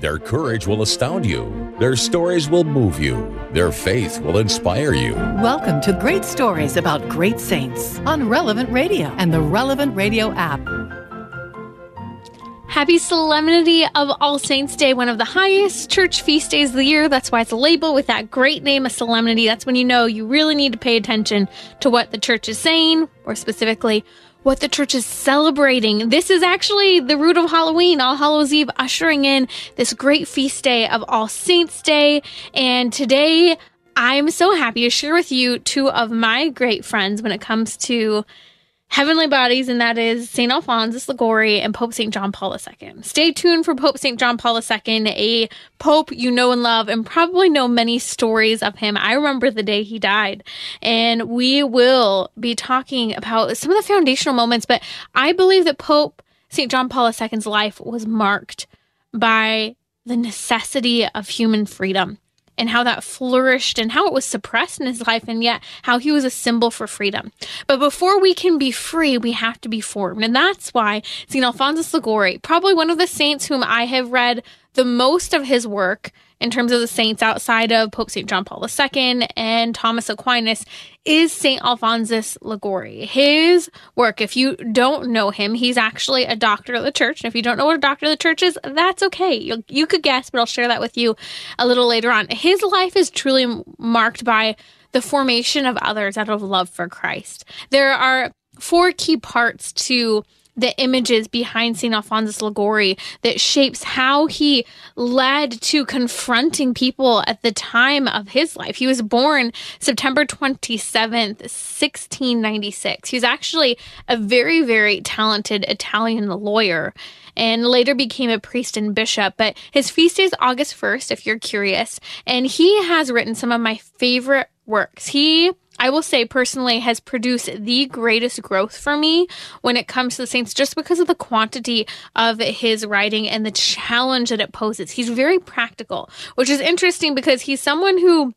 Their courage will astound you. Their stories will move you. Their faith will inspire you. Welcome to Great Stories About Great Saints on Relevant Radio and the Relevant Radio app. Happy Solemnity of All Saints Day, one of the highest church feast days of the year. That's why it's labeled with that great name of solemnity. That's when you know you really need to pay attention to what the church is saying, or specifically, what the church is celebrating. This is actually the root of Halloween, All Hallows Eve, ushering in this great feast day of All Saints Day. And today, I'm so happy to share with you two of my great friends when it comes to heavenly bodies, and that is St. Alphonsus Liguori and Pope St. John Paul II. Stay tuned for Pope St. John Paul II, a pope you know and love, and probably know many stories of him. I remember the day he died, and we will be talking about some of the foundational moments, but I believe that Pope St. John Paul II's life was marked by the necessity of human freedom and how that flourished and how it was suppressed in his life, and yet how he was a symbol for freedom. But before we can be free, we have to be formed. And that's why St. Alphonsus Liguori, probably one of the saints whom I have read the most of his work in terms of the saints outside of Pope St. John Paul II and Thomas Aquinas is St. Alphonsus Liguori. His work, if you don't know him, he's actually a doctor of the church. And if you don't know what a doctor of the church is, that's okay. You, you could guess, but I'll share that with you a little later on. His life is truly marked by the formation of others out of love for Christ. There are four key parts to the images behind St. Alphonsus Liguori that shapes how he led to confronting people at the time of his life. He was born September 27th, 1696. He was actually a very, very talented Italian lawyer and later became a priest and bishop. But his feast day is August 1st, if you're curious. And he has written some of my favorite works. He I will say personally has produced the greatest growth for me when it comes to the Saints just because of the quantity of his writing and the challenge that it poses. He's very practical, which is interesting because he's someone who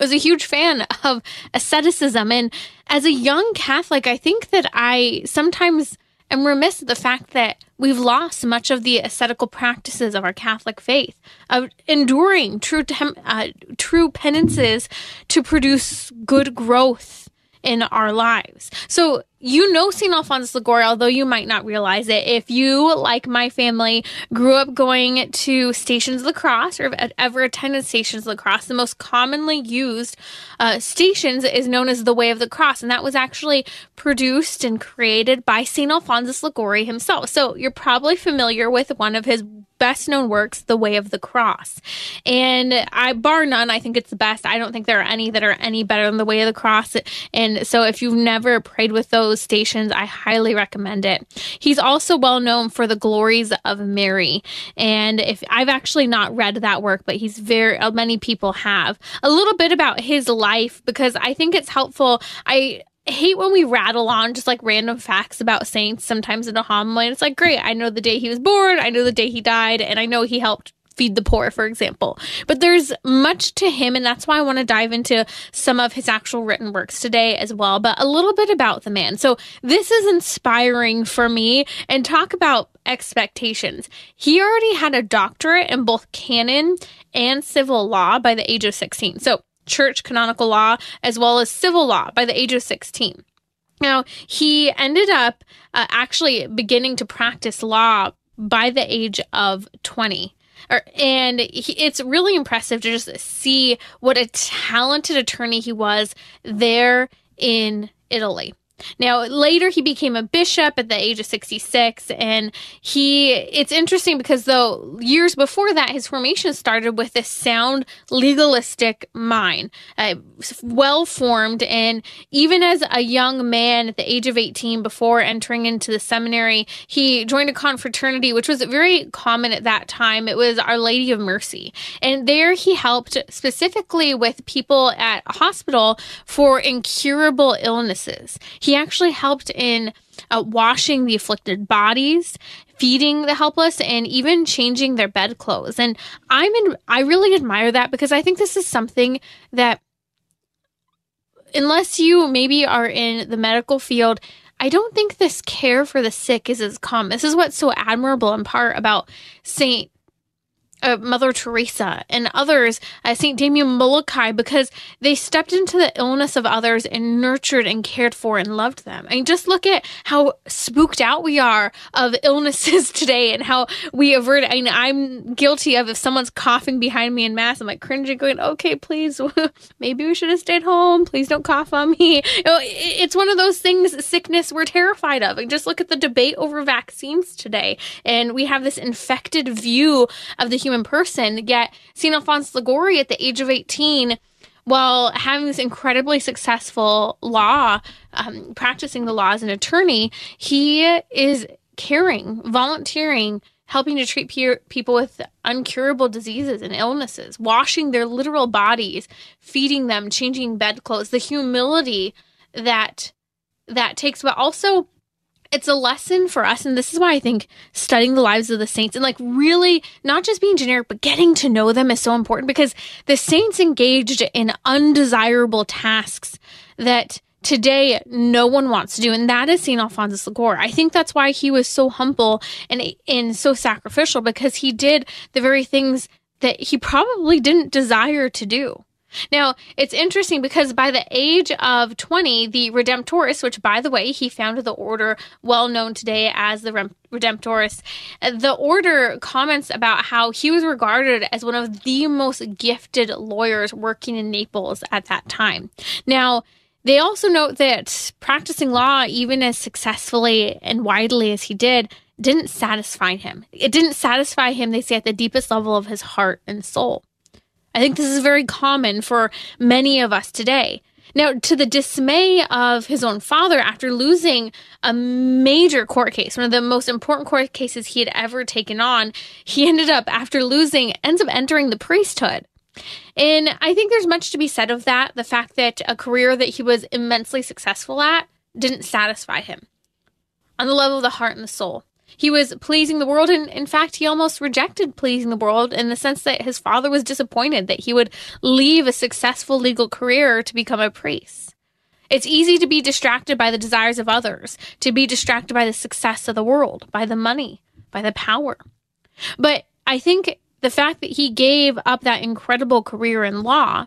was a huge fan of asceticism. And as a young Catholic, I think that I sometimes am remiss at the fact that we've lost much of the ascetical practices of our Catholic faith, of enduring true tem- uh, true penances to produce good growth in our lives. So you know St. Alphonsus Liguori, although you might not realize it. If you, like my family, grew up going to Stations Cross or ever attended Stations Cross, the most commonly used uh, stations is known as the Way of the Cross. And that was actually produced and created by St. Alphonsus Liguori himself. So you're probably familiar with one of his best known works, The Way of the Cross. And I, bar none, I think it's the best. I don't think there are any that are any better than The Way of the Cross. And so if you've never prayed with those stations, I highly recommend it. He's also well known for the glories of Mary. And if I've actually not read that work, but he's very, uh, many people have. A little bit about his life because I think it's helpful. I, hate when we rattle on just like random facts about saints sometimes in a homily. It's like, great, I know the day he was born, I know the day he died, and I know he helped feed the poor, for example. But there's much to him, and that's why I want to dive into some of his actual written works today as well. But a little bit about the man. So this is inspiring for me and talk about expectations. He already had a doctorate in both canon and civil law by the age of 16. So church canonical law as well as civil law by the age of 16. Now, he ended up uh, actually beginning to practice law by the age of 20. Er, and he, it's really impressive to just see what a talented attorney he was there in Italy. Now, later he became a bishop at the age of 66 and he it's interesting because though years before that his formation started with this sound legalistic mind, uh, well formed and even as a young man at the age of 18 before entering into the seminary, he joined a confraternity which was very common at that time. It was Our Lady of Mercy. And there he helped specifically with people at a hospital for incurable illnesses. He actually helped in uh, washing the afflicted bodies, feeding the helpless, and even changing their bedclothes. And I'm in, I really admire that because I think this is something that, unless you maybe are in the medical field, I don't think this care for the sick is as common. This is what's so admirable in part about Saint uh, Mother Teresa and others, uh, St. Damien Molokai, because they stepped into the illness of others and nurtured and cared for and loved them. I mean, just look at how spooked out we are of illnesses today and how we avert. I mean, I'm guilty of if someone's coughing behind me in mass, I'm like cringing, going, okay, please, maybe we should have stayed home. Please don't cough on me. You know, it's one of those things, sickness we're terrified of. And just look at the debate over vaccines today. And we have this infected view of the human person. Yet St. Alphonse Liguori at the age of 18, while having this incredibly successful law, um, practicing the law as an attorney, he is caring, volunteering, helping to treat pe- people with uncurable diseases and illnesses, washing their literal bodies, feeding them, changing bedclothes, the humility that that takes, but also it's a lesson for us and this is why i think studying the lives of the saints and like really not just being generic but getting to know them is so important because the saints engaged in undesirable tasks that today no one wants to do and that is St. Alphonsus Liguori. I think that's why he was so humble and and so sacrificial because he did the very things that he probably didn't desire to do. Now, it's interesting because by the age of 20, the Redemptorists, which by the way, he founded the order well known today as the Redemptorists, uh, the order comments about how he was regarded as one of the most gifted lawyers working in Naples at that time. Now, they also note that practicing law, even as successfully and widely as he did, didn't satisfy him. It didn't satisfy him, they say, at the deepest level of his heart and soul. I think this is very common for many of us today. Now, to the dismay of his own father, after losing a major court case, one of the most important court cases he had ever taken on, he ended up, after losing, ends up entering the priesthood. And I think there's much to be said of that. The fact that a career that he was immensely successful at didn't satisfy him on the level of the heart and the soul. He was pleasing the world, and in fact, he almost rejected pleasing the world in the sense that his father was disappointed that he would leave a successful legal career to become a priest. It's easy to be distracted by the desires of others, to be distracted by the success of the world, by the money, by the power. But I think the fact that he gave up that incredible career in law,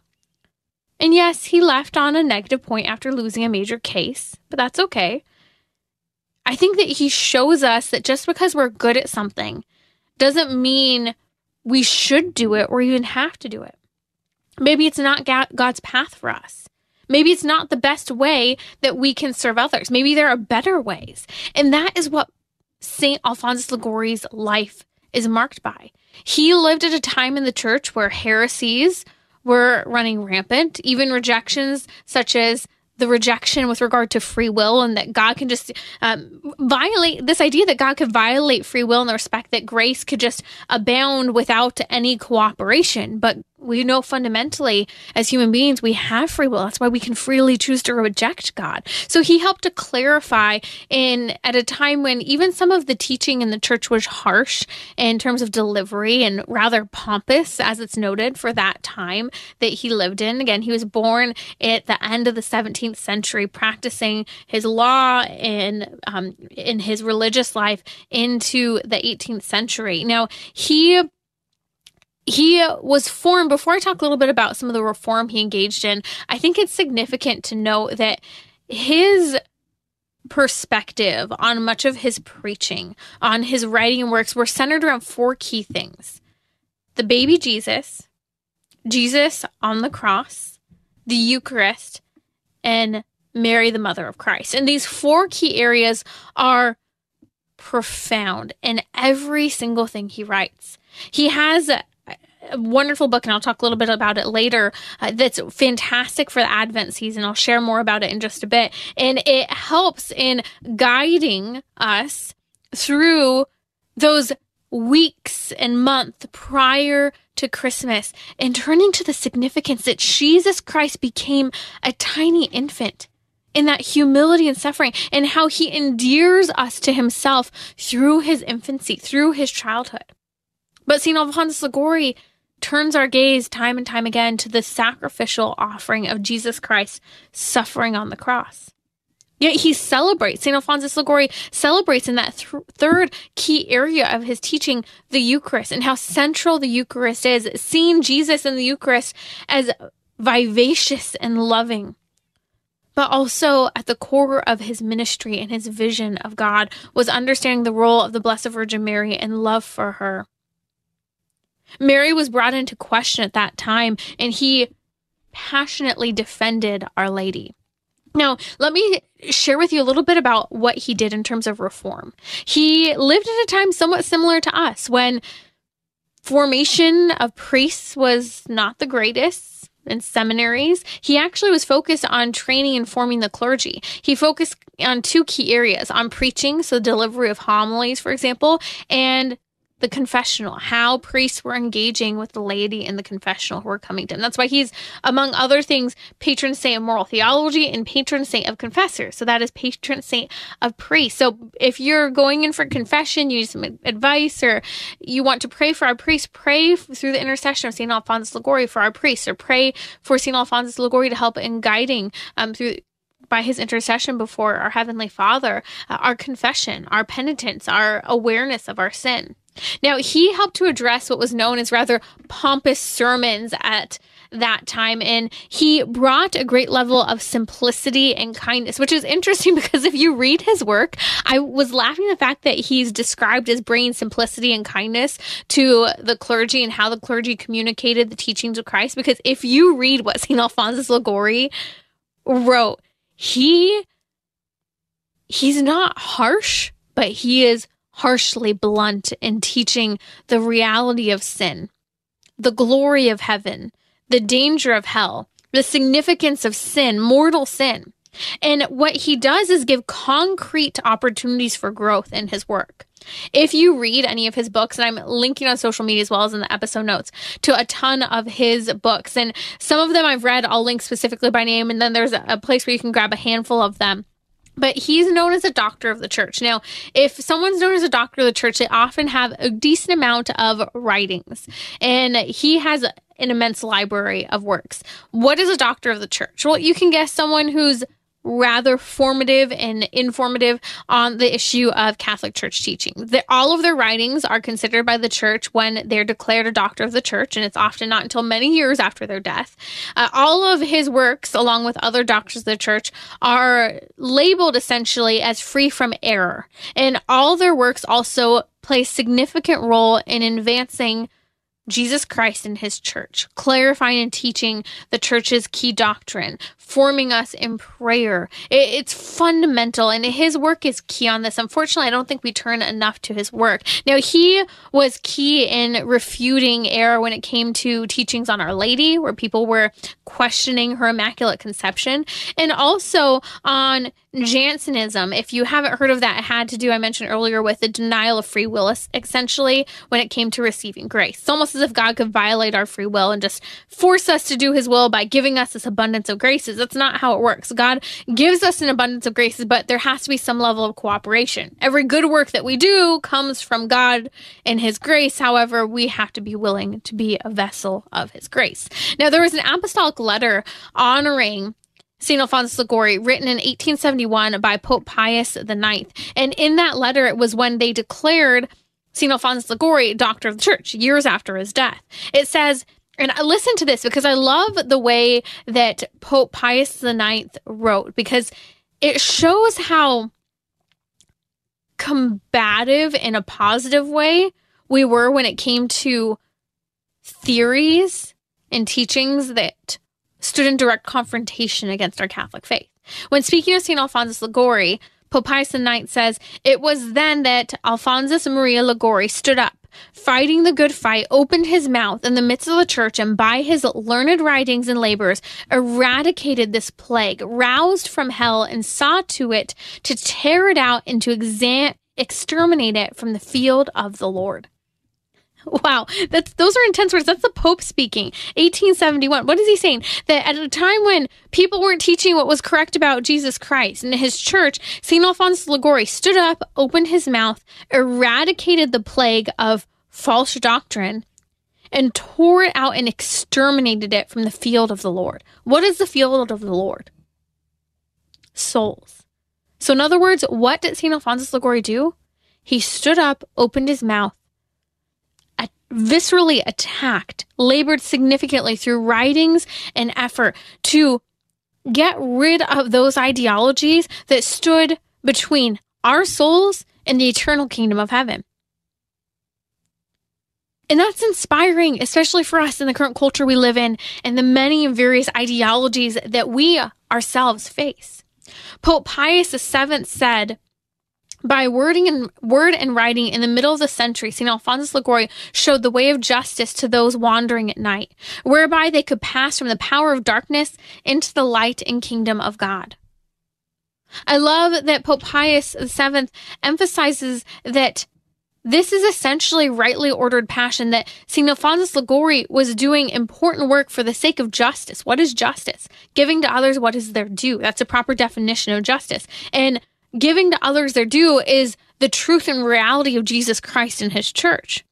and yes, he left on a negative point after losing a major case, but that's okay. I think that he shows us that just because we're good at something doesn't mean we should do it or even have to do it. Maybe it's not God's path for us. Maybe it's not the best way that we can serve others. Maybe there are better ways. And that is what St. Alphonsus Liguori's life is marked by. He lived at a time in the church where heresies were running rampant, even rejections such as the rejection with regard to free will and that God can just um, violate this idea that God could violate free will and the respect that grace could just abound without any cooperation. But we know fundamentally as human beings we have free will. That's why we can freely choose to reject god. So he helped to clarify in at a time when even some of the teaching in the church was harsh in terms of delivery and rather pompous as it's noted for that time that he lived in. Again he was born at the end of the 17th century practicing his law in um, in his religious life into the 18th century. Now he he was formed before i talk a little bit about some of the reform he engaged in i think it's significant to note that his perspective on much of his preaching on his writing and works were centered around four key things the baby jesus jesus on the cross the eucharist and Mary, the mother of Christ. And these four key areas are profound in every single thing he writes. He has wonderful book, and I'll talk a little bit about it later, uh, that's fantastic for the Advent season. I'll share more about it in just a bit. And it helps in guiding us through those weeks and months prior to Christmas and turning to the significance that Jesus Christ became a tiny infant in that humility and suffering and how he endears us to himself through his infancy, through his childhood. But St. Alphonsus Liguori turns our gaze time and time again to the sacrificial offering of Jesus Christ suffering on the cross. Yet he celebrates, St. Alphonsus Liguori celebrates in that th- third key area of his teaching, the Eucharist, and how central the Eucharist is, seeing Jesus in the Eucharist as vivacious and loving, but also at the core of his ministry and his vision of God was understanding the role of the Blessed Virgin Mary and love for her. Mary was brought into question at that time, and he passionately defended Our Lady. Now, let me share with you a little bit about what he did in terms of reform. He lived at a time somewhat similar to us when formation of priests was not the greatest in seminaries, he actually was focused on training and forming the clergy. He focused on two key areas on preaching, so delivery of homilies, for example, and the confessional, how priests were engaging with the laity in the confessional who were coming to him. That's why he's, among other things, patron saint of moral theology and patron saint of confessors. So that is patron saint of priests. So if you're going in for confession, you need some advice, or you want to pray for our priest, pray through the intercession of St. Alphonsus Liguori for our priests, or pray for St. Alphonsus Liguori to help in guiding um, through by his intercession before our Heavenly Father, uh, our confession, our penitence, our awareness of our sin. Now, he helped to address what was known as rather pompous sermons at that time and he brought a great level of simplicity and kindness which is interesting because if you read his work i was laughing the fact that he's described as bringing simplicity and kindness to the clergy and how the clergy communicated the teachings of christ because if you read what st alphonsus liguori wrote he he's not harsh but he is harshly blunt in teaching the reality of sin, the glory of heaven, the danger of hell, the significance of sin, mortal sin. And what he does is give concrete opportunities for growth in his work. If you read any of his books, and I'm linking on social media as well as in the episode notes to a ton of his books, and some of them I've read, I'll link specifically by name, and then there's a place where you can grab a handful of them but he's known as a doctor of the church. Now, if someone's known as a doctor of the church, they often have a decent amount of writings, and he has an immense library of works. What is a doctor of the church? Well, you can guess someone who's rather formative and informative on the issue of Catholic Church teaching. The, all of their writings are considered by the church when they're declared a doctor of the church, and it's often not until many years after their death. Uh, all of his works, along with other doctors of the church, are labeled essentially as free from error. And all their works also play a significant role in advancing Jesus Christ and his church, clarifying and teaching the church's key doctrine, forming us in prayer. it's fundamental, and his work is key on this. Unfortunately, I don't think we turn enough to his work. Now, he was key in refuting error when it came to teachings on Our Lady, where people were questioning her Immaculate Conception, and also on Jansenism. If you haven't heard of that, it had to do, I mentioned earlier, with the denial of free will, essentially, when it came to receiving grace. It's almost as if God could violate our free will and just force us to do his will by giving us this abundance of graces. That's not how it works. God gives us an abundance of graces, but there has to be some level of cooperation. Every good work that we do comes from God and his grace. However, we have to be willing to be a vessel of his grace. Now, there was an apostolic letter honoring St. Alphonsus Liguori, written in 1871 by Pope Pius IX. And in that letter, it was when they declared St. Alphonsus Liguori doctor of the church years after his death. It says, and I listen to this because I love the way that Pope Pius IX wrote because it shows how combative in a positive way we were when it came to theories and teachings that stood in direct confrontation against our Catholic faith. When speaking of St. Alphonsus Liguori, Pius IX says, It was then that Alphonsus Maria Liguori stood up, fighting the good fight, opened his mouth in the midst of the church, and by his learned writings and labors eradicated this plague, roused from hell, and saw to it to tear it out and to exterminate it from the field of the Lord. Wow, that's those are intense words. That's the Pope speaking. 1871. What is he saying? That at a time when people weren't teaching what was correct about Jesus Christ and his church, St. Alphonsus Liguori stood up, opened his mouth, eradicated the plague of false doctrine, and tore it out and exterminated it from the field of the Lord. What is the field of the Lord? Souls. So, in other words, what did St. Alphonsus Liguori do? He stood up, opened his mouth, viscerally attacked, labored significantly through writings and effort to get rid of those ideologies that stood between our souls and the eternal kingdom of heaven. And that's inspiring, especially for us in the current culture we live in and the many and various ideologies that we ourselves face. Pope Pius VII said, by wording and word and writing in the middle of the century, St. Alphonsus Liguori showed the way of justice to those wandering at night, whereby they could pass from the power of darkness into the light and kingdom of God. I love that Pope Pius VII emphasizes that this is essentially rightly ordered passion that St. Alphonsus Liguori was doing important work for the sake of justice. What is justice? Giving to others what is their due. That's a proper definition of justice. And giving to others their due is the truth and reality of Jesus Christ and his church.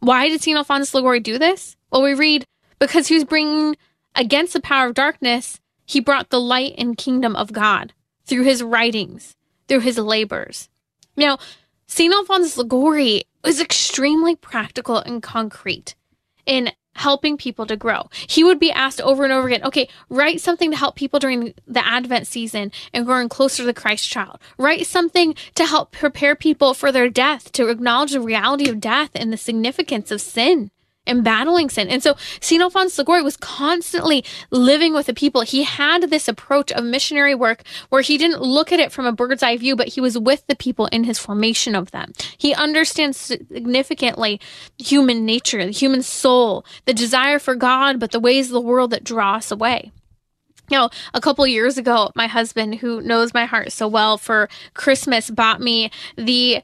Why did St. Alphonsus Liguori do this? Well, we read, because he was bringing against the power of darkness, he brought the light and kingdom of God through his writings, through his labors. Now, St. Alphonsus Liguori was extremely practical and concrete in helping people to grow. He would be asked over and over again, okay, write something to help people during the Advent season and growing closer to the Christ child. Write something to help prepare people for their death, to acknowledge the reality of death and the significance of sin and battling sin. And so. Alphonsus Liguori was constantly living with the people. He had this approach of missionary work where he didn't look at it from a bird's eye view, but he was with the people in his formation of them. He understands significantly human nature, the human soul, the desire for God, but the ways of the world that draw us away. You know, a couple years ago, my husband, who knows my heart so well, for Christmas bought me the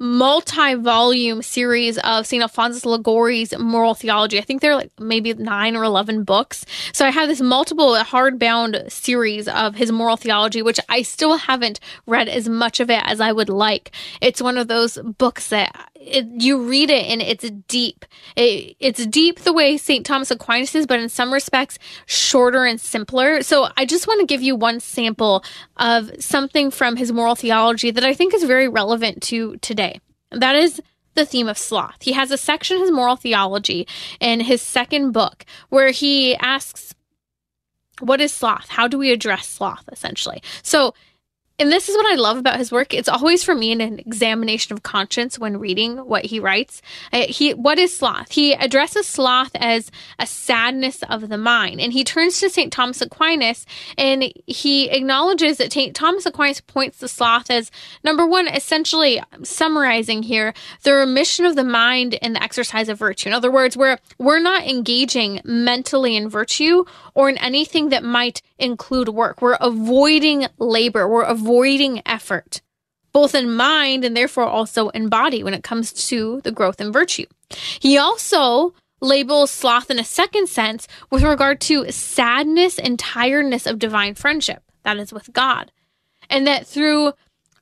multi-volume series of St. Alphonsus Liguori's moral theology. I think they're like maybe nine or eleven books. So I have this multiple hardbound series of his moral theology, which I still haven't read as much of it as I would like. It's one of those books that it, you read it and it's deep. It, it's deep the way St. Thomas Aquinas is, but in some respects shorter and simpler. So I just want to give you one sample of something from his moral theology that I think is very relevant to today. That is the theme of sloth. He has a section, in his moral theology, in his second book, where he asks, What is sloth? How do we address sloth, essentially? So and this is what I love about his work. It's always for me an examination of conscience when reading what he writes. He, what is sloth? He addresses sloth as a sadness of the mind, and he turns to Saint Thomas Aquinas and he acknowledges that Saint Thomas Aquinas points to sloth as number one, essentially summarizing here the remission of the mind in the exercise of virtue. In other words, where we're not engaging mentally in virtue or in anything that might include work. We're avoiding labor. We're avoiding effort, both in mind and therefore also in body when it comes to the growth in virtue. He also labels sloth in a second sense with regard to sadness and tiredness of divine friendship, that is with God. And that through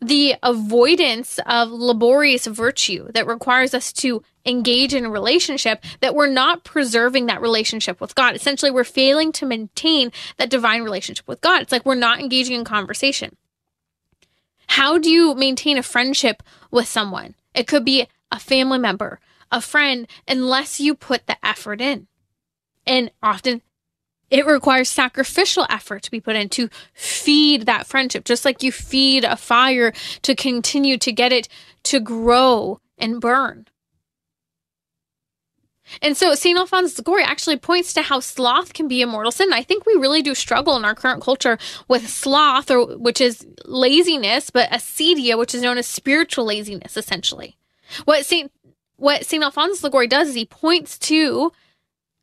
the avoidance of laborious virtue that requires us to engage in a relationship that we're not preserving that relationship with God. Essentially, we're failing to maintain that divine relationship with God. It's like we're not engaging in conversation. How do you maintain a friendship with someone? It could be a family member, a friend, unless you put the effort in. And often it requires sacrificial effort to be put in to feed that friendship, just like you feed a fire to continue to get it to grow and burn. And so St. Alphonsus Liguori actually points to how sloth can be a mortal sin. I think we really do struggle in our current culture with sloth, or which is laziness, but acedia, which is known as spiritual laziness, essentially. What St. What St. Alphonsus Liguori does is he points to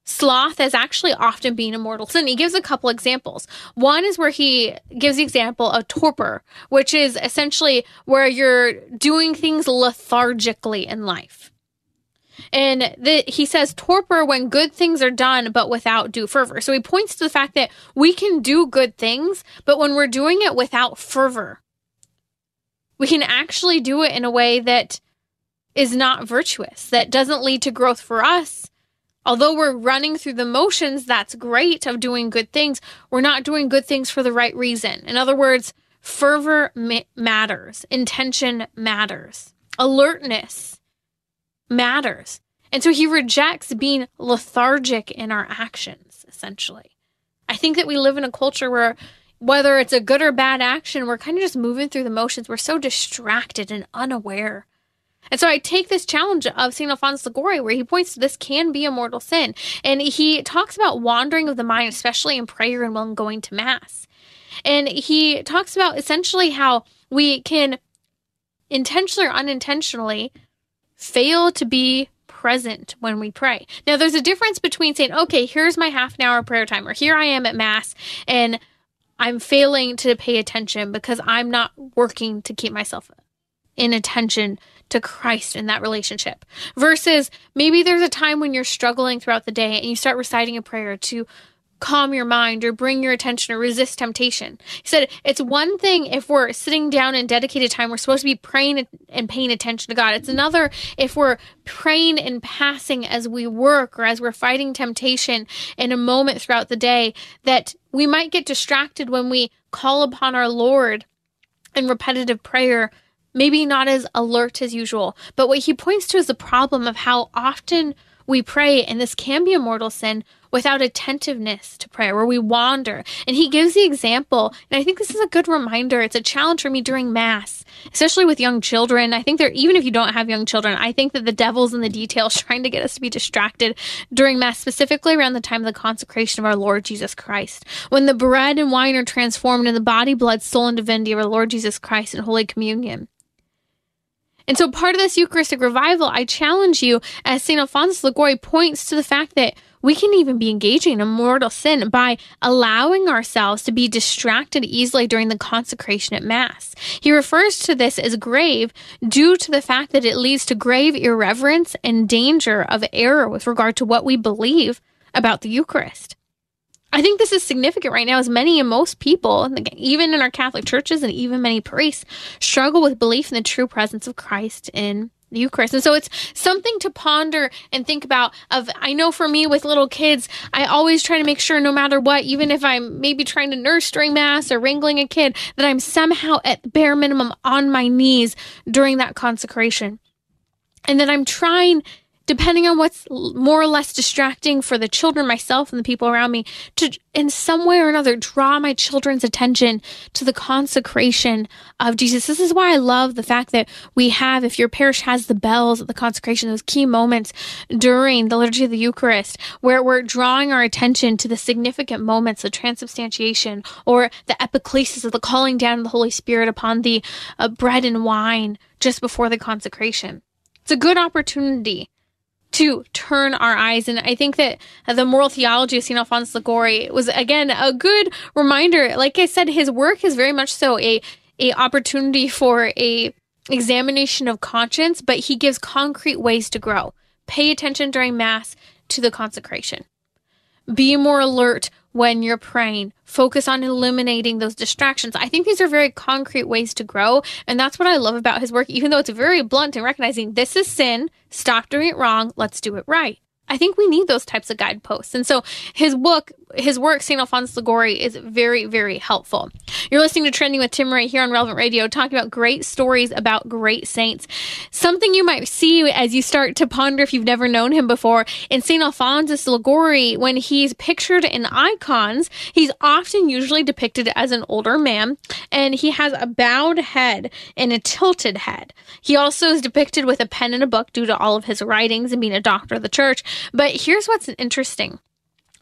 sloth as actually often being a mortal sin. He gives a couple examples. One is where he gives the example of torpor, which is essentially where you're doing things lethargically in life. And the, he says torpor when good things are done, but without due fervor. So he points to the fact that we can do good things, but when we're doing it without fervor, we can actually do it in a way that is not virtuous, that doesn't lead to growth for us. Although we're running through the motions, that's great of doing good things. We're not doing good things for the right reason. In other words, fervor ma- matters, intention matters, alertness matters. And so he rejects being lethargic in our actions, essentially. I think that we live in a culture where whether it's a good or bad action, we're kind of just moving through the motions. We're so distracted and unaware. And so I take this challenge of St. Alphonsus Liguori, where he points to this can be a mortal sin. And he talks about wandering of the mind, especially in prayer and when going to Mass. And he talks about essentially how we can intentionally or unintentionally fail to be present when we pray. Now, there's a difference between saying, okay, here's my half an hour prayer time, or here I am at Mass, and I'm failing to pay attention because I'm not working to keep myself in attention to Christ in that relationship. Versus maybe there's a time when you're struggling throughout the day and you start reciting a prayer to calm your mind or bring your attention or resist temptation. He said it's one thing if we're sitting down in dedicated time, we're supposed to be praying and paying attention to God. It's another if we're praying and passing as we work or as we're fighting temptation in a moment throughout the day that we might get distracted when we call upon our Lord in repetitive prayer maybe not as alert as usual. But what he points to is the problem of how often we pray, and this can be a mortal sin, without attentiveness to prayer, where we wander. And he gives the example, and I think this is a good reminder. It's a challenge for me during Mass, especially with young children. I think there, even if you don't have young children, I think that the devil's in the details trying to get us to be distracted during Mass, specifically around the time of the consecration of our Lord Jesus Christ. When the bread and wine are transformed in the body, blood, soul, and divinity of our Lord Jesus Christ in Holy Communion. And so part of this Eucharistic revival, I challenge you, as St. Alphonsus Liguori points to the fact that we can even be engaging in a mortal sin by allowing ourselves to be distracted easily during the consecration at Mass. He refers to this as grave due to the fact that it leads to grave irreverence and danger of error with regard to what we believe about the Eucharist. I think this is significant right now as many and most people, even in our Catholic churches and even many priests, struggle with belief in the true presence of Christ in the Eucharist. And so it's something to ponder and think about of I know for me with little kids, I always try to make sure no matter what, even if I'm maybe trying to nurse during mass or wrangling a kid, that I'm somehow at the bare minimum on my knees during that consecration. And that I'm trying depending on what's more or less distracting for the children, myself, and the people around me, to in some way or another draw my children's attention to the consecration of Jesus. This is why I love the fact that we have, if your parish has the bells at the consecration, those key moments during the liturgy of the Eucharist, where we're drawing our attention to the significant moments of transubstantiation or the epiclesis of the calling down of the Holy Spirit upon the uh, bread and wine just before the consecration. It's a good opportunity to turn our eyes. And I think that the moral theology of St. Alphonsus Liguori was again a good reminder. Like I said, his work is very much so a a opportunity for a examination of conscience, but he gives concrete ways to grow. Pay attention during mass to the consecration. Be more alert when you're praying. Focus on eliminating those distractions. I think these are very concrete ways to grow. And that's what I love about his work, even though it's very blunt and recognizing this is sin, stop doing it wrong, let's do it right. I think we need those types of guideposts. And so his book his work, St. Alphonsus Liguori, is very, very helpful. You're listening to Trending with Tim right here on Relevant Radio, talking about great stories about great saints. Something you might see as you start to ponder if you've never known him before in St. Alphonsus Liguori, when he's pictured in icons, he's often usually depicted as an older man, and he has a bowed head and a tilted head. He also is depicted with a pen and a book due to all of his writings and being a doctor of the church. But here's what's interesting.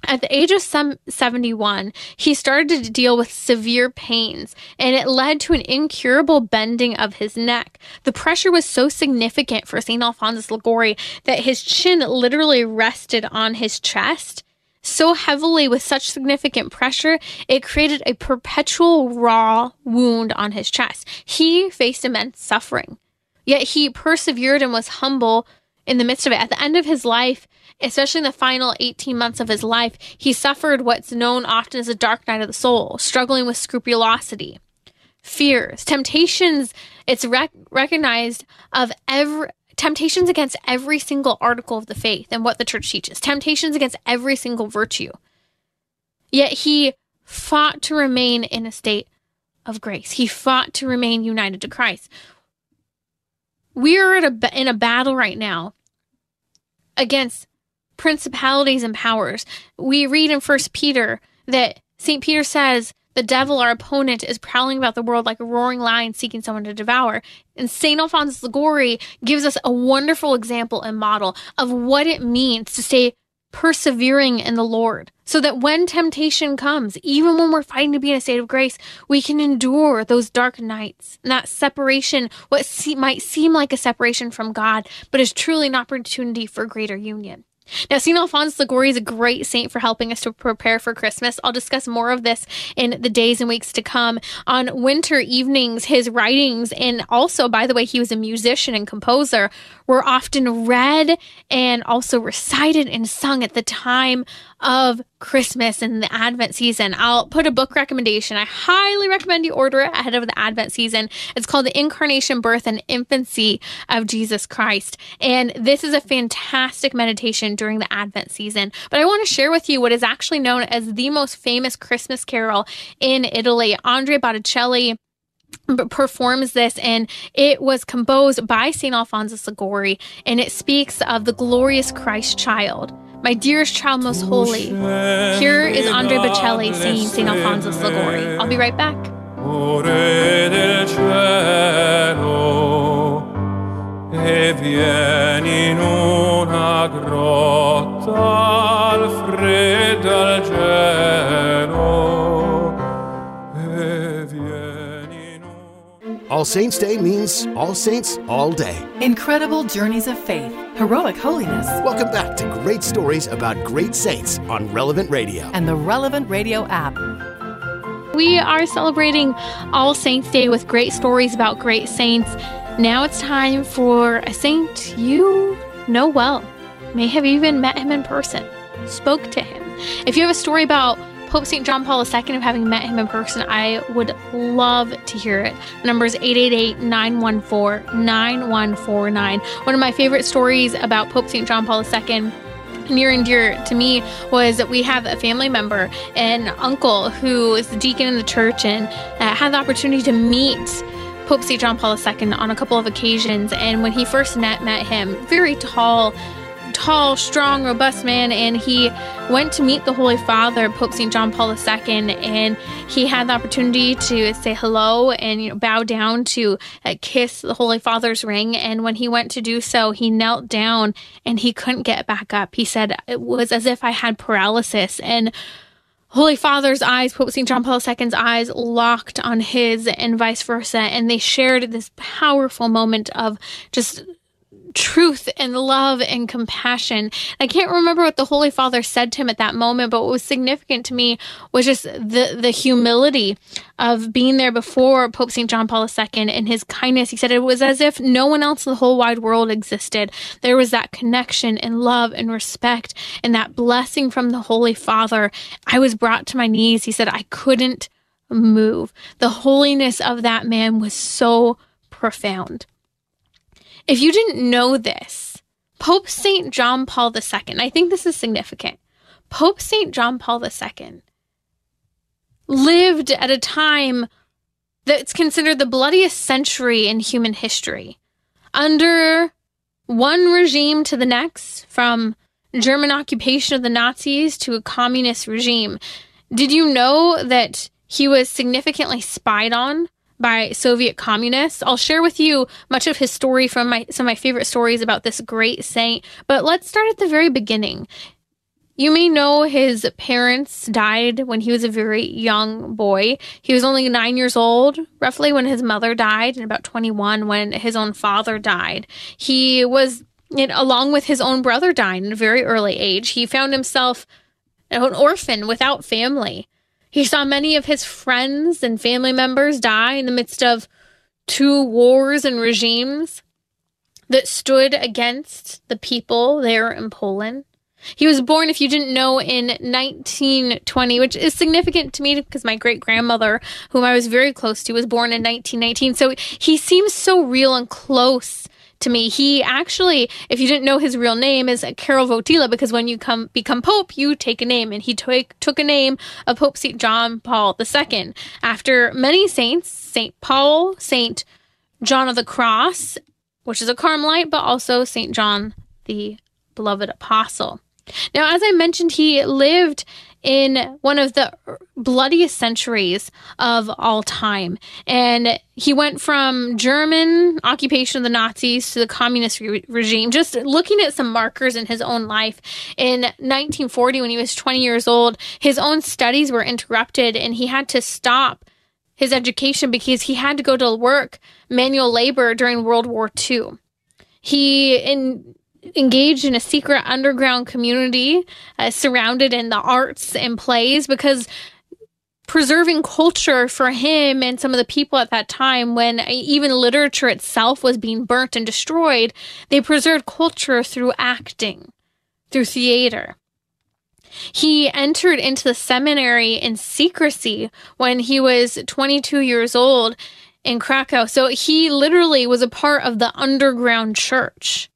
At the age of 71, he started to deal with severe pains, and it led to an incurable bending of his neck. The pressure was so significant for St. Alphonsus Liguori that his chin literally rested on his chest so heavily with such significant pressure, it created a perpetual raw wound on his chest. He faced immense suffering. Yet he persevered and was humble in the midst of it. At the end of his life, especially in the final 18 months of his life, he suffered what's known often as a dark night of the soul, struggling with scrupulosity, fears, temptations. It's rec- recognized of every temptations against every single article of the faith and what the church teaches, temptations against every single virtue. Yet he fought to remain in a state of grace. He fought to remain united to Christ. We are a, in a battle right now against principalities and powers. We read in First Peter that St. Peter says the devil, our opponent, is prowling about the world like a roaring lion seeking someone to devour. And St. Alphonsus Liguori gives us a wonderful example and model of what it means to stay persevering in the Lord so that when temptation comes, even when we're fighting to be in a state of grace, we can endure those dark nights and that separation, what se- might seem like a separation from God, but is truly an opportunity for greater union. Now, St. Alphonsus Liguori is a great saint for helping us to prepare for Christmas. I'll discuss more of this in the days and weeks to come. On winter evenings, his writings, and also, by the way, he was a musician and composer, were often read and also recited and sung at the time of Christmas and the Advent season. I'll put a book recommendation. I highly recommend you order it ahead of the Advent season. It's called The Incarnation, Birth, and Infancy of Jesus Christ. And this is a fantastic meditation during the Advent season. But I want to share with you what is actually known as the most famous Christmas carol in Italy. Andrea Bocelli performs this and it was composed by St. Alphonsus Liguori and it speaks of the glorious Christ child my dearest child most holy here is Andre Bocelli singing St. Alphonsus Liguori I'll be right back e vieni in una grotta al freddo al All Saints Day means All Saints all day. Incredible journeys of faith, heroic holiness. Welcome back to great stories about great saints on Relevant Radio and the Relevant Radio app. We are celebrating All Saints Day with great stories about great saints. Now it's time for a saint you know well, may have even met him in person, spoke to him. If you have a story about Pope St. John Paul II of having met him in person, I would love to hear it. The number is 888 914 9149. One of my favorite stories about Pope St. John Paul II near and dear to me was that we have a family member, an uncle who is the deacon in the church and uh, had the opportunity to meet Pope St. John Paul II on a couple of occasions. And when he first met, met him, very tall, tall, strong, robust man, and he went to meet the Holy Father, Pope St. John Paul II, and he had the opportunity to say hello and you know, bow down to uh, kiss the Holy Father's ring. And when he went to do so, he knelt down and he couldn't get back up. He said it was as if I had paralysis. And Holy Father's eyes, Pope St. John Paul II's eyes locked on his and vice versa. And they shared this powerful moment of just truth and love and compassion. I can't remember what the Holy Father said to him at that moment, but what was significant to me was just the the humility of being there before Pope St. John Paul II and his kindness. He said it was as if no one else in the whole wide world existed. There was that connection and love and respect and that blessing from the Holy Father. I was brought to my knees. He said I couldn't move. The holiness of that man was so profound. If you didn't know this, Pope St. John Paul II, I think this is significant. Pope St. John Paul II lived at a time that's considered the bloodiest century in human history. Under one regime to the next, from German occupation of the Nazis to a communist regime. Did you know that he was significantly spied on by Soviet communists? I'll share with you much of his story from my some of my favorite stories about this great saint, but let's start at the very beginning. You may know his parents died when he was a very young boy. He was only nine years old, roughly, when his mother died, and about 21 when his own father died. He was, along with his own brother, dying at a very early age. He found himself an orphan without family. He saw many of his friends and family members die in the midst of two wars and regimes that stood against the people there in Poland. He was born, if you didn't know, in 1920, which is significant to me because my great grandmother, whom I was very close to, was born in 1919. So he seems so real and close to me. He actually, if you didn't know his real name, is Karol Wojtyla because when you come become pope, you take a name, and he took took a name of Pope Saint John Paul II after many saints, Saint Paul, Saint John of the Cross, which is a Carmelite, but also Saint John the beloved apostle. Now, as I mentioned, he lived in one of the bloodiest centuries of all time. And he went from German occupation of the Nazis to the communist re- regime. Just looking at some markers in his own life, in 1940, when he was 20 years old, his own studies were interrupted and he had to stop his education because he had to go to work manual labor during World War II. He, in engaged in a secret underground community uh, surrounded in the arts and plays because preserving culture for him and some of the people at that time when even literature itself was being burnt and destroyed they preserved culture through acting through theater he entered into the seminary in secrecy when he was 22 years old in Krakow. So he literally was a part of the underground church.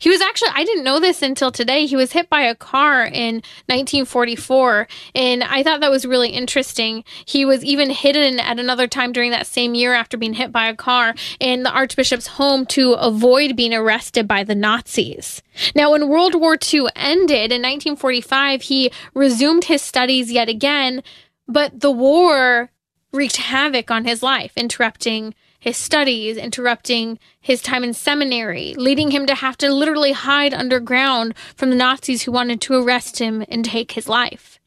He was actually, I didn't know this until today. He was hit by a car in 1944. And I thought that was really interesting. He was even hidden at another time during that same year after being hit by a car in the Archbishop's home to avoid being arrested by the Nazis. Now, when World War II ended in 1945, he resumed his studies yet again, but the war wreaked havoc on his life, interrupting his studies, interrupting his time in seminary, leading him to have to literally hide underground from the Nazis who wanted to arrest him and take his life.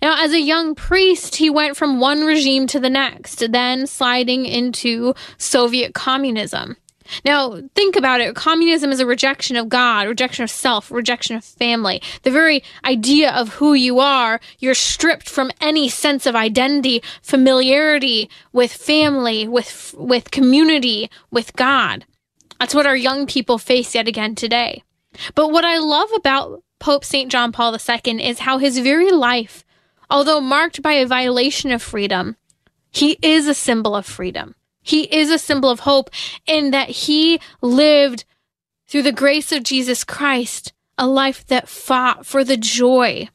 Now, as a young priest, he went from one regime to the next, then sliding into Soviet communism. Now, think about it. Communism is a rejection of God, rejection of self, rejection of family. The very idea of who you are, you're stripped from any sense of identity, familiarity with family, with, with community, with God. That's what our young people face yet again today. But what I love about Pope St. John Paul II is how his very life, although marked by a violation of freedom, he is a symbol of freedom. He is a symbol of hope in that he lived through the grace of Jesus Christ a life that fought for the joy,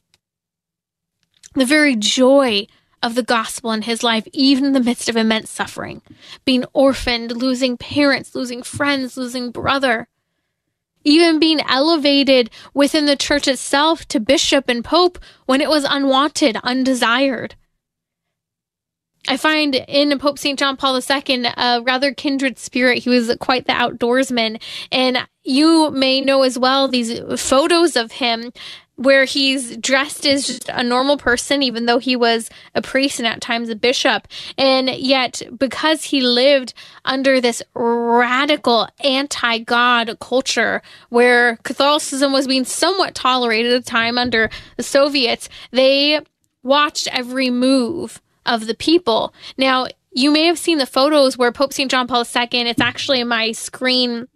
the very joy of the gospel in his life, even in the midst of immense suffering, being orphaned, losing parents, losing friends, losing brother, even being elevated within the church itself to bishop and pope when it was unwanted, undesired. I find in Pope St. John Paul II a rather kindred spirit. He was quite the outdoorsman. And you may know as well these photos of him where he's dressed as just a normal person, even though he was a priest and at times a bishop. And yet, because he lived under this radical anti God culture where Catholicism was being somewhat tolerated at the time under the Soviets, they watched every move of the people. Now, you may have seen the photos where Pope St. John Paul II, it's actually my screen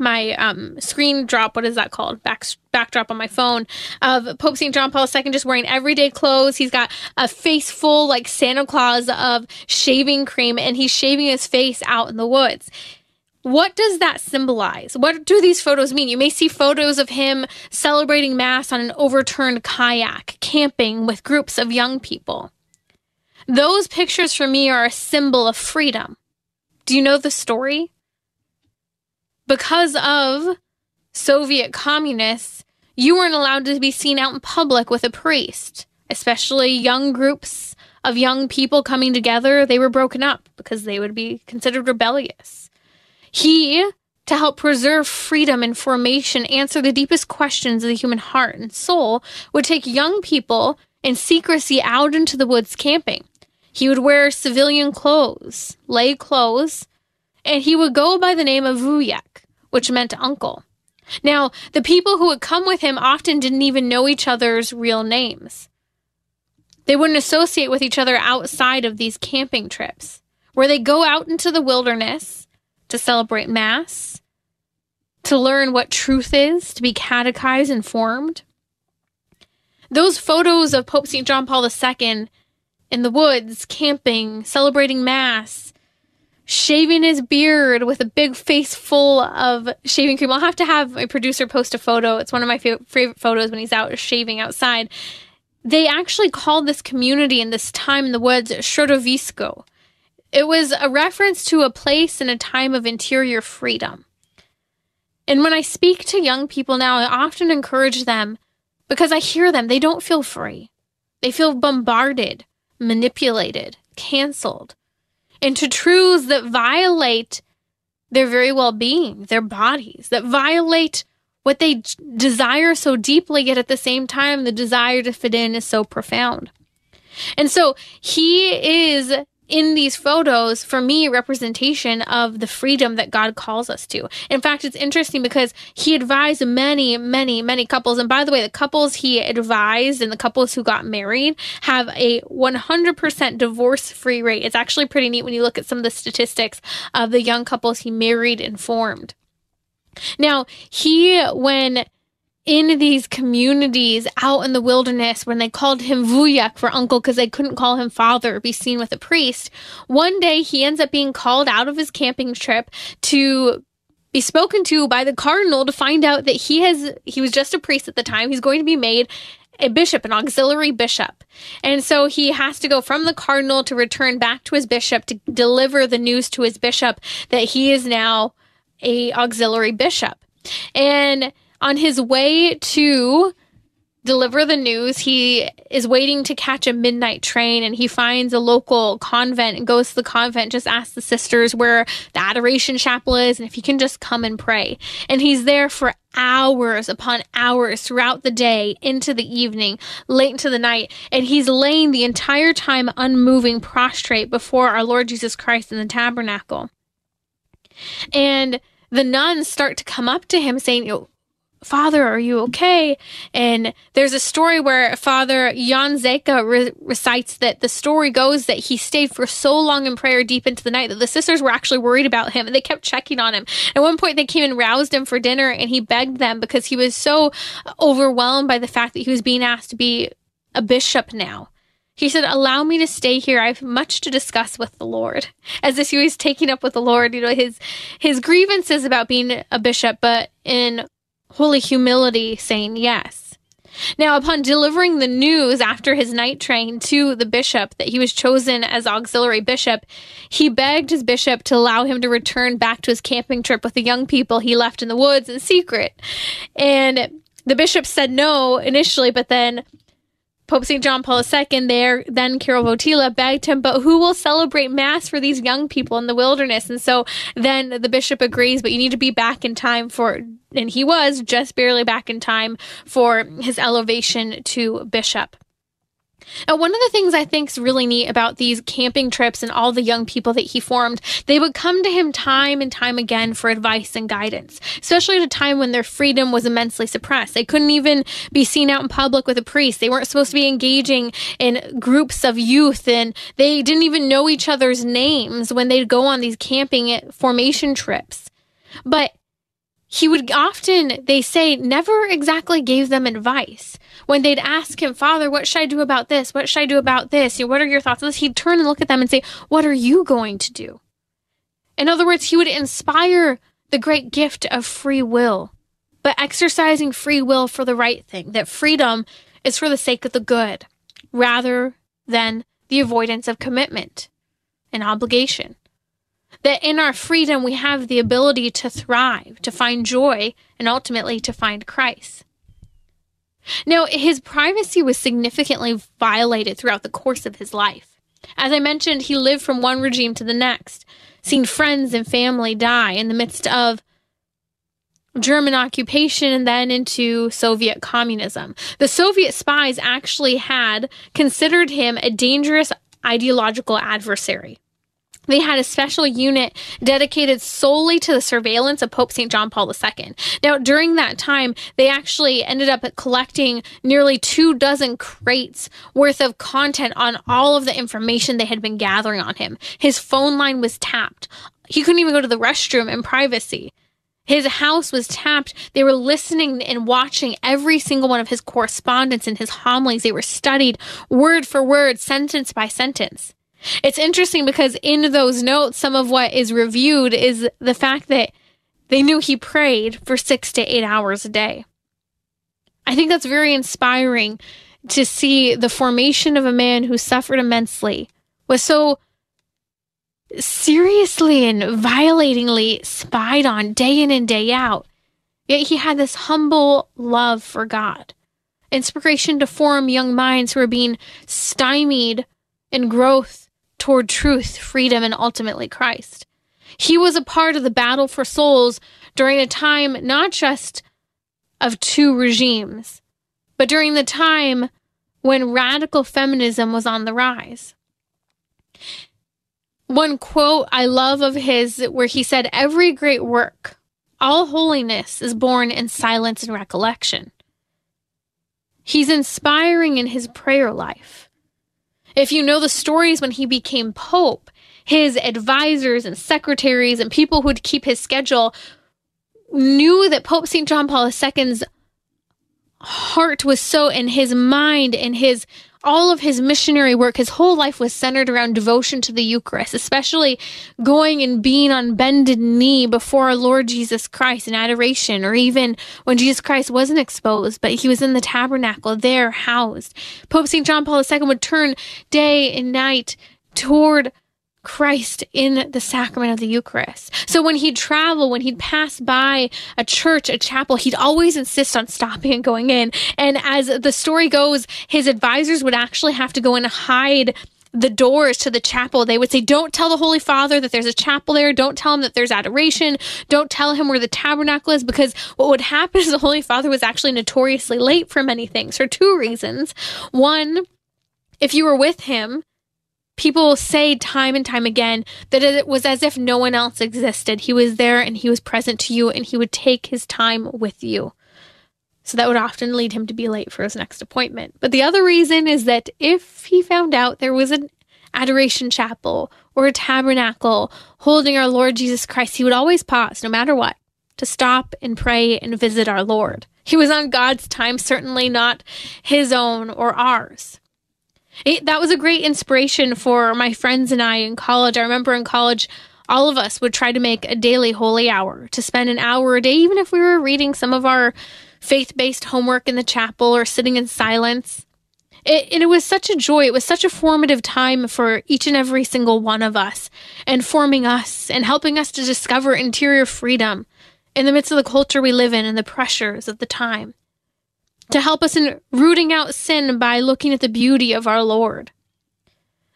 my um, screen drop, what is that called? Back backdrop on my phone of Pope St. John Paul II just wearing everyday clothes. He's got a face full like Santa Claus of shaving cream and he's shaving his face out in the woods. what does that symbolize? What do these photos mean? You may see photos of him celebrating Mass on an overturned kayak, camping with groups of young people. Those pictures for me are a symbol of freedom. Do you know the story? Because of Soviet communists, you weren't allowed to be seen out in public with a priest, especially young groups of young people coming together. They were broken up because they would be considered rebellious. He, to help preserve freedom and formation, answer the deepest questions of the human heart and soul, would take young people in secrecy out into the woods camping. He would wear civilian clothes, lay clothes, and he would go by the name of Wujek, which meant uncle. Now, the people who would come with him often didn't even know each other's real names. They wouldn't associate with each other outside of these camping trips, where they go out into the wilderness to celebrate Mass, to learn what truth is, to be catechized and formed. Those photos of Pope St. John Paul II in the woods, camping, celebrating Mass, shaving his beard with a big face full of shaving cream. I'll have to have my producer post a photo. It's one of my favorite, favorite photos when he's out shaving outside. They actually called this community in this time in the woods Środowisko, it was a reference to a place and a time of interior freedom. And when I speak to young people now, I often encourage them because I hear them, they don't feel free. They feel bombarded, manipulated, canceled into truths that violate their very well being, their bodies, that violate what they desire so deeply, yet at the same time, the desire to fit in is so profound. And so he is in these photos, for me, representation of the freedom that God calls us to. In fact, it's interesting because he advised many, many, many couples. And by the way, the couples he advised and the couples who got married have a 100% divorce free rate. It's actually pretty neat when you look at some of the statistics of the young couples he married and formed. Now, he, when in these communities out in the wilderness when they called him Wujek for uncle because they couldn't call him father or be seen with a priest. One day he ends up being called out of his camping trip to be spoken to by the cardinal to find out that he has he was just a priest at the time. He's going to be made a bishop, an auxiliary bishop. And so he has to go from the cardinal to return back to his bishop to deliver the news to his bishop that he is now a auxiliary bishop. And on his way to deliver the news, he is waiting to catch a midnight train and he finds a local convent and goes to the convent, just asks the sisters where the adoration chapel is and if he can just come and pray. And he's there for hours upon hours throughout the day, into the evening, late into the night. And he's laying the entire time unmoving, prostrate before our Lord Jesus Christ in the tabernacle. And the nuns start to come up to him saying, oh, Father, are you okay? And there's a story where Father Jan Zeka re- recites that the story goes that he stayed for so long in prayer deep into the night that the sisters were actually worried about him and they kept checking on him. At one point, they came and roused him for dinner and he begged them because he was so overwhelmed by the fact that he was being asked to be a bishop now. He said, Allow me to stay here. I have much to discuss with the Lord. As if he was taking up with the Lord, you know, his his grievances about being a bishop, but in holy humility saying yes. Now, upon delivering the news after his night train to the bishop that he was chosen as auxiliary bishop, he begged his bishop to allow him to return back to his camping trip with the young people he left in the woods in secret. And the bishop said no initially, but then Pope St. John Paul II there, then Karol Wojtyla, begged him, but who will celebrate Mass for these young people in the wilderness? And so then the bishop agrees, but you need to be back in time for, and he was just barely back in time for his elevation to bishop. Now, one of the things I think is really neat about these camping trips and all the young people that he formed, they would come to him time and time again for advice and guidance, especially at a time when their freedom was immensely suppressed. They couldn't even be seen out in public with a priest. They weren't supposed to be engaging in groups of youth and they didn't even know each other's names when they'd go on these camping formation trips. But he would often, they say, never exactly gave them advice. When they'd ask him, Father, what should I do about this? What should I do about this? You know, what are your thoughts on this? He'd turn and look at them and say, What are you going to do? In other words, he would inspire the great gift of free will, but exercising free will for the right thing, that freedom is for the sake of the good rather than the avoidance of commitment and obligation. That in our freedom, we have the ability to thrive, to find joy, and ultimately to find Christ. Now, his privacy was significantly violated throughout the course of his life. As I mentioned, he lived from one regime to the next, seeing friends and family die in the midst of German occupation and then into Soviet communism. The Soviet spies actually had considered him a dangerous ideological adversary. They had a special unit dedicated solely to the surveillance of Pope St. John Paul II. Now, during that time, they actually ended up collecting nearly two dozen crates worth of content on all of the information they had been gathering on him. His phone line was tapped. He couldn't even go to the restroom in privacy. His house was tapped. They were listening and watching every single one of his correspondence and his homilies. They were studied word for word, sentence by sentence. It's interesting because in those notes, some of what is reviewed is the fact that they knew he prayed for six to eight hours a day. I think that's very inspiring to see the formation of a man who suffered immensely, was so seriously and violatingly spied on day in and day out. Yet he had this humble love for God, inspiration to form young minds who are being stymied in growth toward truth, freedom, and ultimately Christ. He was a part of the battle for souls during a time not just of two regimes, but during the time when radical feminism was on the rise. One quote I love of his where he said, Every great work, all holiness is born in silence and recollection. He's inspiring in his prayer life. If you know the stories when he became pope, his advisors and secretaries and people who would keep his schedule knew that Pope St. John Paul II's heart was so in his mind and his all of his missionary work, his whole life was centered around devotion to the Eucharist, especially going and being on bended knee before our Lord Jesus Christ in adoration, or even when Jesus Christ wasn't exposed, but he was in the tabernacle there housed. Pope St. John Paul II would turn day and night toward Christ in the sacrament of the Eucharist. So when he'd travel, when he'd pass by a church, a chapel, he'd always insist on stopping and going in. And as the story goes, his advisors would actually have to go and hide the doors to the chapel. They would say, Don't tell the Holy Father that there's a chapel there. Don't tell him that there's adoration. Don't tell him where the tabernacle is. Because what would happen is the Holy Father was actually notoriously late for many things for two reasons. One, if you were with him, people say time and time again that it was as if no one else existed. He was there and he was present to you and he would take his time with you. So that would often lead him to be late for his next appointment. But the other reason is that if he found out there was an adoration chapel or a tabernacle holding our Lord Jesus Christ, he would always pause, no matter what, to stop and pray and visit our Lord. He was on God's time, certainly not his own or ours. It, that was a great inspiration for my friends and I in college. I remember in college, all of us would try to make a daily holy hour to spend an hour a day, even if we were reading some of our faith based homework in the chapel or sitting in silence. It, and it was such a joy. It was such a formative time for each and every single one of us and forming us and helping us to discover interior freedom in the midst of the culture we live in and the pressures of the time to help us in rooting out sin by looking at the beauty of our Lord.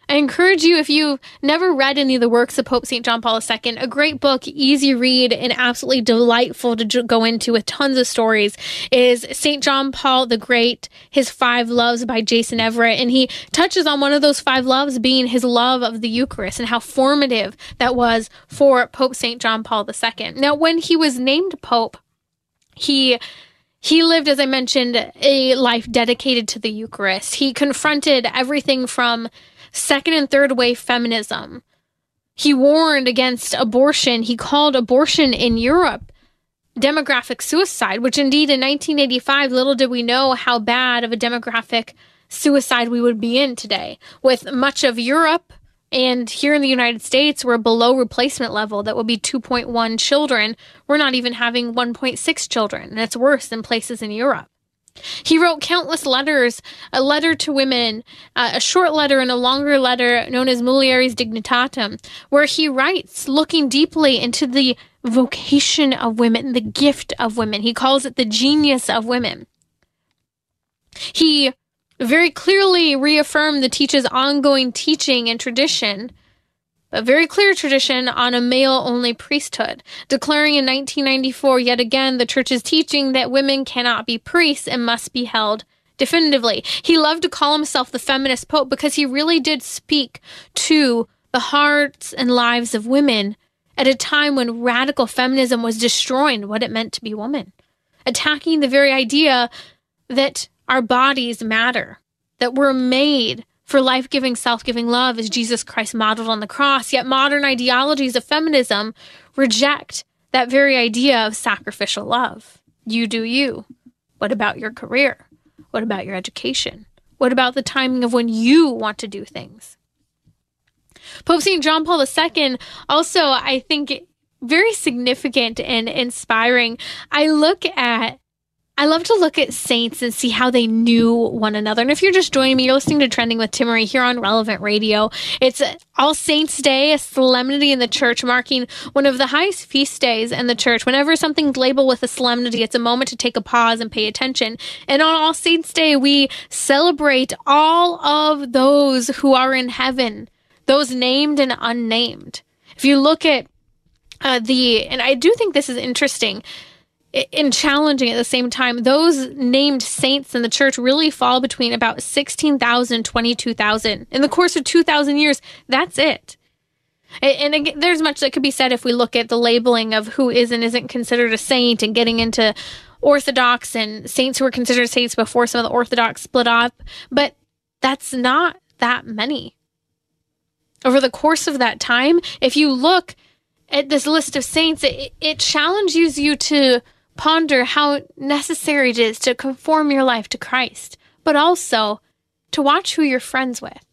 I encourage you, if you've never read any of the works of Pope St. John Paul II, a great book, easy read, and absolutely delightful to go into with tons of stories, is St. John Paul the Great, His Five Loves by Jason Evert. And he touches on one of those five loves being his love of the Eucharist and how formative that was for Pope St. John Paul II. Now, when he was named Pope, he he lived, as I mentioned, a life dedicated to the Eucharist. He confronted everything from second and third wave feminism. He warned against abortion. He called abortion in Europe demographic suicide, which indeed in 1985, little did we know how bad of a demographic suicide we would be in today, with much of Europe And here in the United States, we're below replacement level. That would be 2.1 children. We're not even having 1.6 children. And it's worse than places in Europe. He wrote countless letters, a letter to women, uh, a short letter and a longer letter known as Mulieris Dignitatem, where he writes looking deeply into the vocation of women, the gift of women. He calls it the genius of women. He very clearly reaffirmed the teacher's ongoing teaching and tradition a very clear tradition on a male only priesthood, declaring in 1994 yet again the church's teaching that women cannot be priests and must be held definitively. He loved to call himself the feminist pope because he really did speak to the hearts and lives of women at a time when radical feminism was destroying what it meant to be woman, attacking the very idea that our bodies matter, that we're made for life giving, self giving love as Jesus Christ modeled on the cross. Yet modern ideologies of feminism reject that very idea of sacrificial love. You do you. What about your career? What about your education? What about the timing of when you want to do things? Pope St. John Paul II also, I think, very significant and inspiring. I look at I love to look at saints and see how they knew one another. And if you're just joining me, you're listening to Trending with Timmerie here on Relevant Radio. It's All Saints Day, a solemnity in the church, marking one of the highest feast days in the church. Whenever something's labeled with a solemnity, it's a moment to take a pause and pay attention. And on All Saints Day, we celebrate all of those who are in heaven, those named and unnamed. If you look at uh, the, and I do think this is interesting and challenging at the same time. Those named saints in the church really fall between about 16,000 and 22,000. In the course of 2,000 years, that's it. And again, there's much that could be said if we look at the labeling of who is and isn't considered a saint and getting into Orthodox and saints who were considered saints before some of the Orthodox split up. But that's not that many. Over the course of that time, if you look at this list of saints, it, it challenges you to Ponder how necessary it is to conform your life to Christ, but also to watch who you're friends with.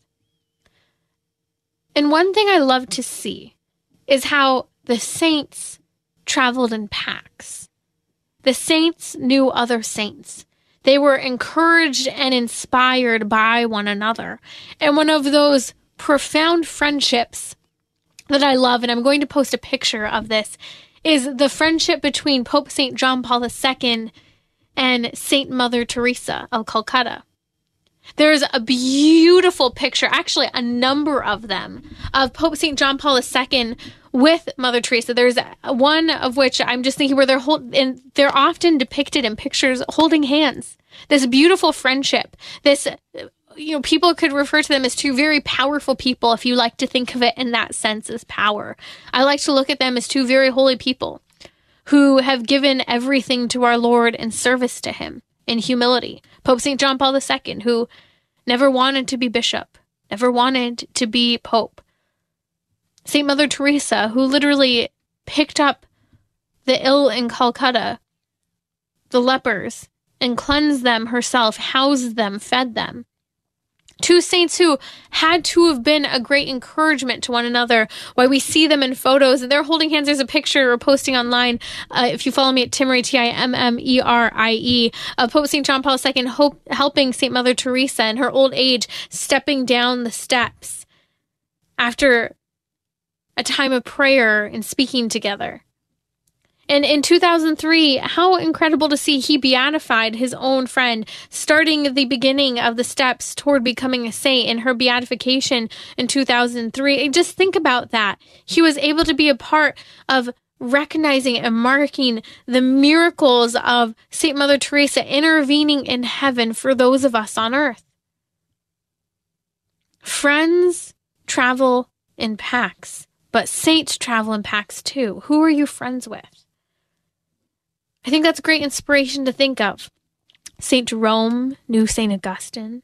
And one thing I love to see is how the saints traveled in packs. The saints knew other saints. They were encouraged and inspired by one another. And one of those profound friendships that I love, and I'm going to post a picture of this, is the friendship between Pope St. John Paul II and St. Mother Teresa of Calcutta. There's a beautiful picture, actually, a number of them, of Pope St. John Paul II with Mother Teresa. There's one of which I'm just thinking where they're hold, and they're often depicted in pictures holding hands. This beautiful friendship, this you know, people could refer to them as two very powerful people if you like to think of it in that sense as power. I like to look at them as two very holy people who have given everything to our Lord in service to Him in humility. Pope St. John Paul II, who never wanted to be bishop, never wanted to be pope. St. Mother Teresa, who literally picked up the ill in Calcutta, the lepers, and cleansed them herself, housed them, fed them. Two saints who had to have been a great encouragement to one another. Why we see them in photos and they're holding hands. There's a picture we're posting online. Uh, if you follow me at Timmerie, T I M M E R I E, uh, Pope St. John Paul II hope, helping St. Mother Teresa in her old age, stepping down the steps after a time of prayer and speaking together. And in 2003, how incredible to see he beatified his own friend, starting the beginning of the steps toward becoming a saint in her beatification in 2003. Just think about that. He was able to be a part of recognizing and marking the miracles of St. Mother Teresa intervening in heaven for those of us on earth. Friends travel in packs, but saints travel in packs too. Who are you friends with? I think that's great inspiration to think of. St. Jerome knew St. Augustine.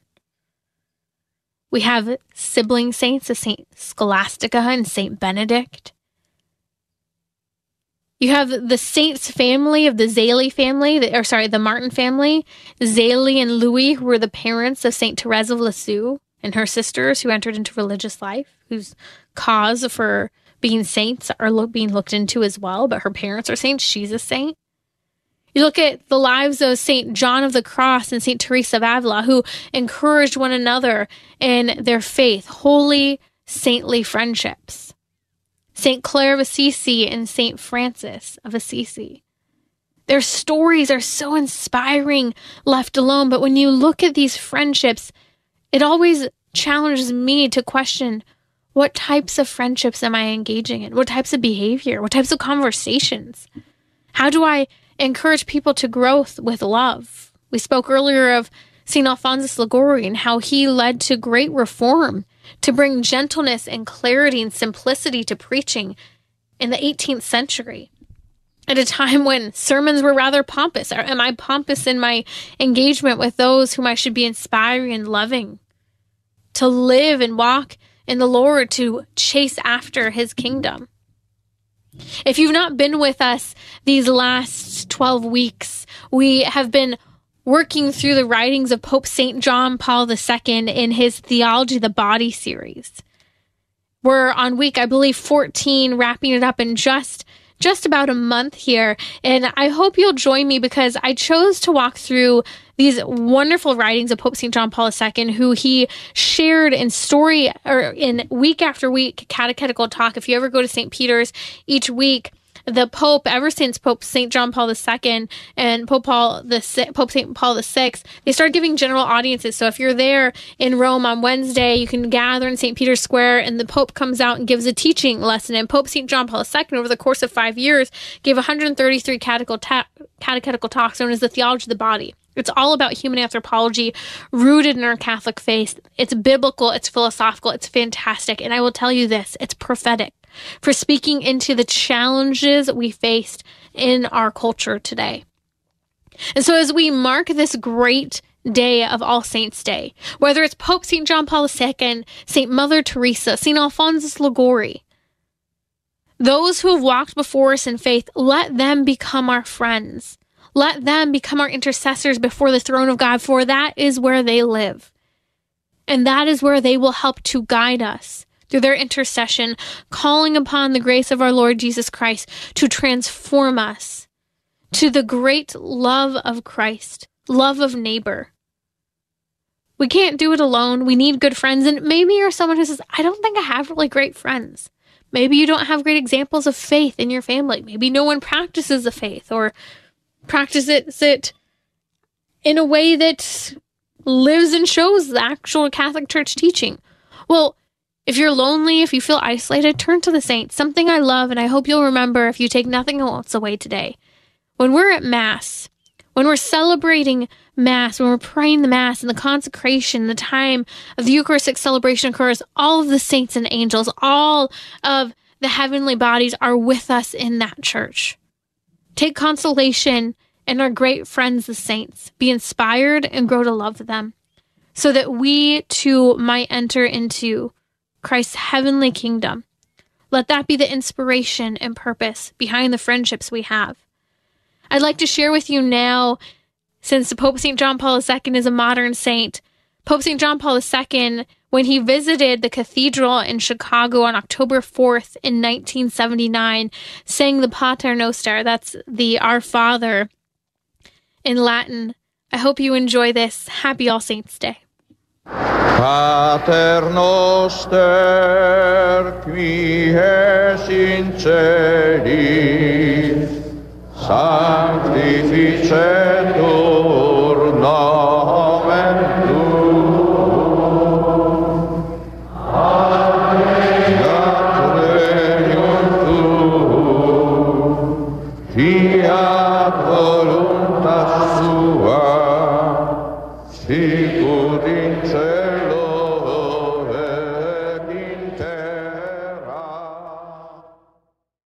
We have sibling saints of St. Scholastica and St. Benedict. You have the Saints family of the Zélie family, or sorry, the Martin family, Zélie and Louis, who were the parents of St. Therese of Lisieux and her sisters who entered into religious life, whose cause for being saints are lo- being looked into as well, but her parents are saints. She's a saint. You look at the lives of St. John of the Cross and St. Teresa of Avila, who encouraged one another in their faith, holy, saintly friendships. St. Clare of Assisi and St. Francis of Assisi. Their stories are so inspiring left alone, but when you look at these friendships, it always challenges me to question what types of friendships am I engaging in? What types of behavior? What types of conversations? How do I encourage people to growth with love? We spoke earlier of St. Alphonsus Liguori and how he led to great reform to bring gentleness and clarity and simplicity to preaching in the 18th century at a time when sermons were rather pompous? Or am I pompous in my engagement with those whom I should be inspiring and loving? To live and walk in the Lord, to chase after his kingdom. If you've not been with us these last 12 weeks, we have been working through the writings of Pope St. John Paul II in his Theology of the Body series. We're on week, I believe, 14, wrapping it up in just just about a month here. And I hope you'll join me because I chose to walk through these wonderful writings of Pope St. John Paul II, who he shared in story or in week after week catechetical talk. If you ever go to St. Peter's each week, the Pope, ever since Pope St. John Paul II and Pope Paul the Pope St. Paul VI, they started giving general audiences. So if you're there in Rome on Wednesday, you can gather in St. Peter's Square, and the Pope comes out and gives a teaching lesson. And Pope St. John Paul II, over the course of five years, gave 133 catechetical, ta- catechetical talks known as the Theology of the Body. It's all about human anthropology rooted in our Catholic faith. It's biblical, it's philosophical, it's fantastic. And I will tell you this it's prophetic for speaking into the challenges we faced in our culture today. And so, as we mark this great day of All Saints' Day, whether it's Pope St. John Paul II, St. Mother Teresa, St. Alphonsus Liguori, those who have walked before us in faith, let them become our friends. Let them become our intercessors before the throne of God, for that is where they live. And that is where they will help to guide us through their intercession, calling upon the grace of our Lord Jesus Christ to transform us to the great love of Christ, love of neighbor. We can't do it alone. We need good friends. And maybe you're someone who says, I don't think I have really great friends. Maybe you don't have great examples of faith in your family. Maybe no one practices the faith or practices it in a way that lives and shows the actual Catholic Church teaching. Well, if you're lonely, if you feel isolated, turn to the saints. Something I love, and I hope you'll remember if you take nothing else away today. When we're at Mass, when we're celebrating Mass, when we're praying the Mass and the consecration, the time of the Eucharistic celebration occurs, all of the saints and angels, all of the heavenly bodies are with us in that church. Take consolation in our great friends, the saints. Be inspired and grow to love them so that we too might enter into Christ's heavenly kingdom. Let that be the inspiration and purpose behind the friendships we have. I'd like to share with you now, since Pope St. John Paul II is a modern saint, Pope St. John Paul II, when he visited the cathedral in Chicago on October 4th in 1979, sang the Pater Noster, that's the Our Father in Latin. I hope you enjoy this. Happy All Saints' Day. Pater noster, qui es in celis, sanctificetur nomen tuum. Regnum tuum, fiat voluntas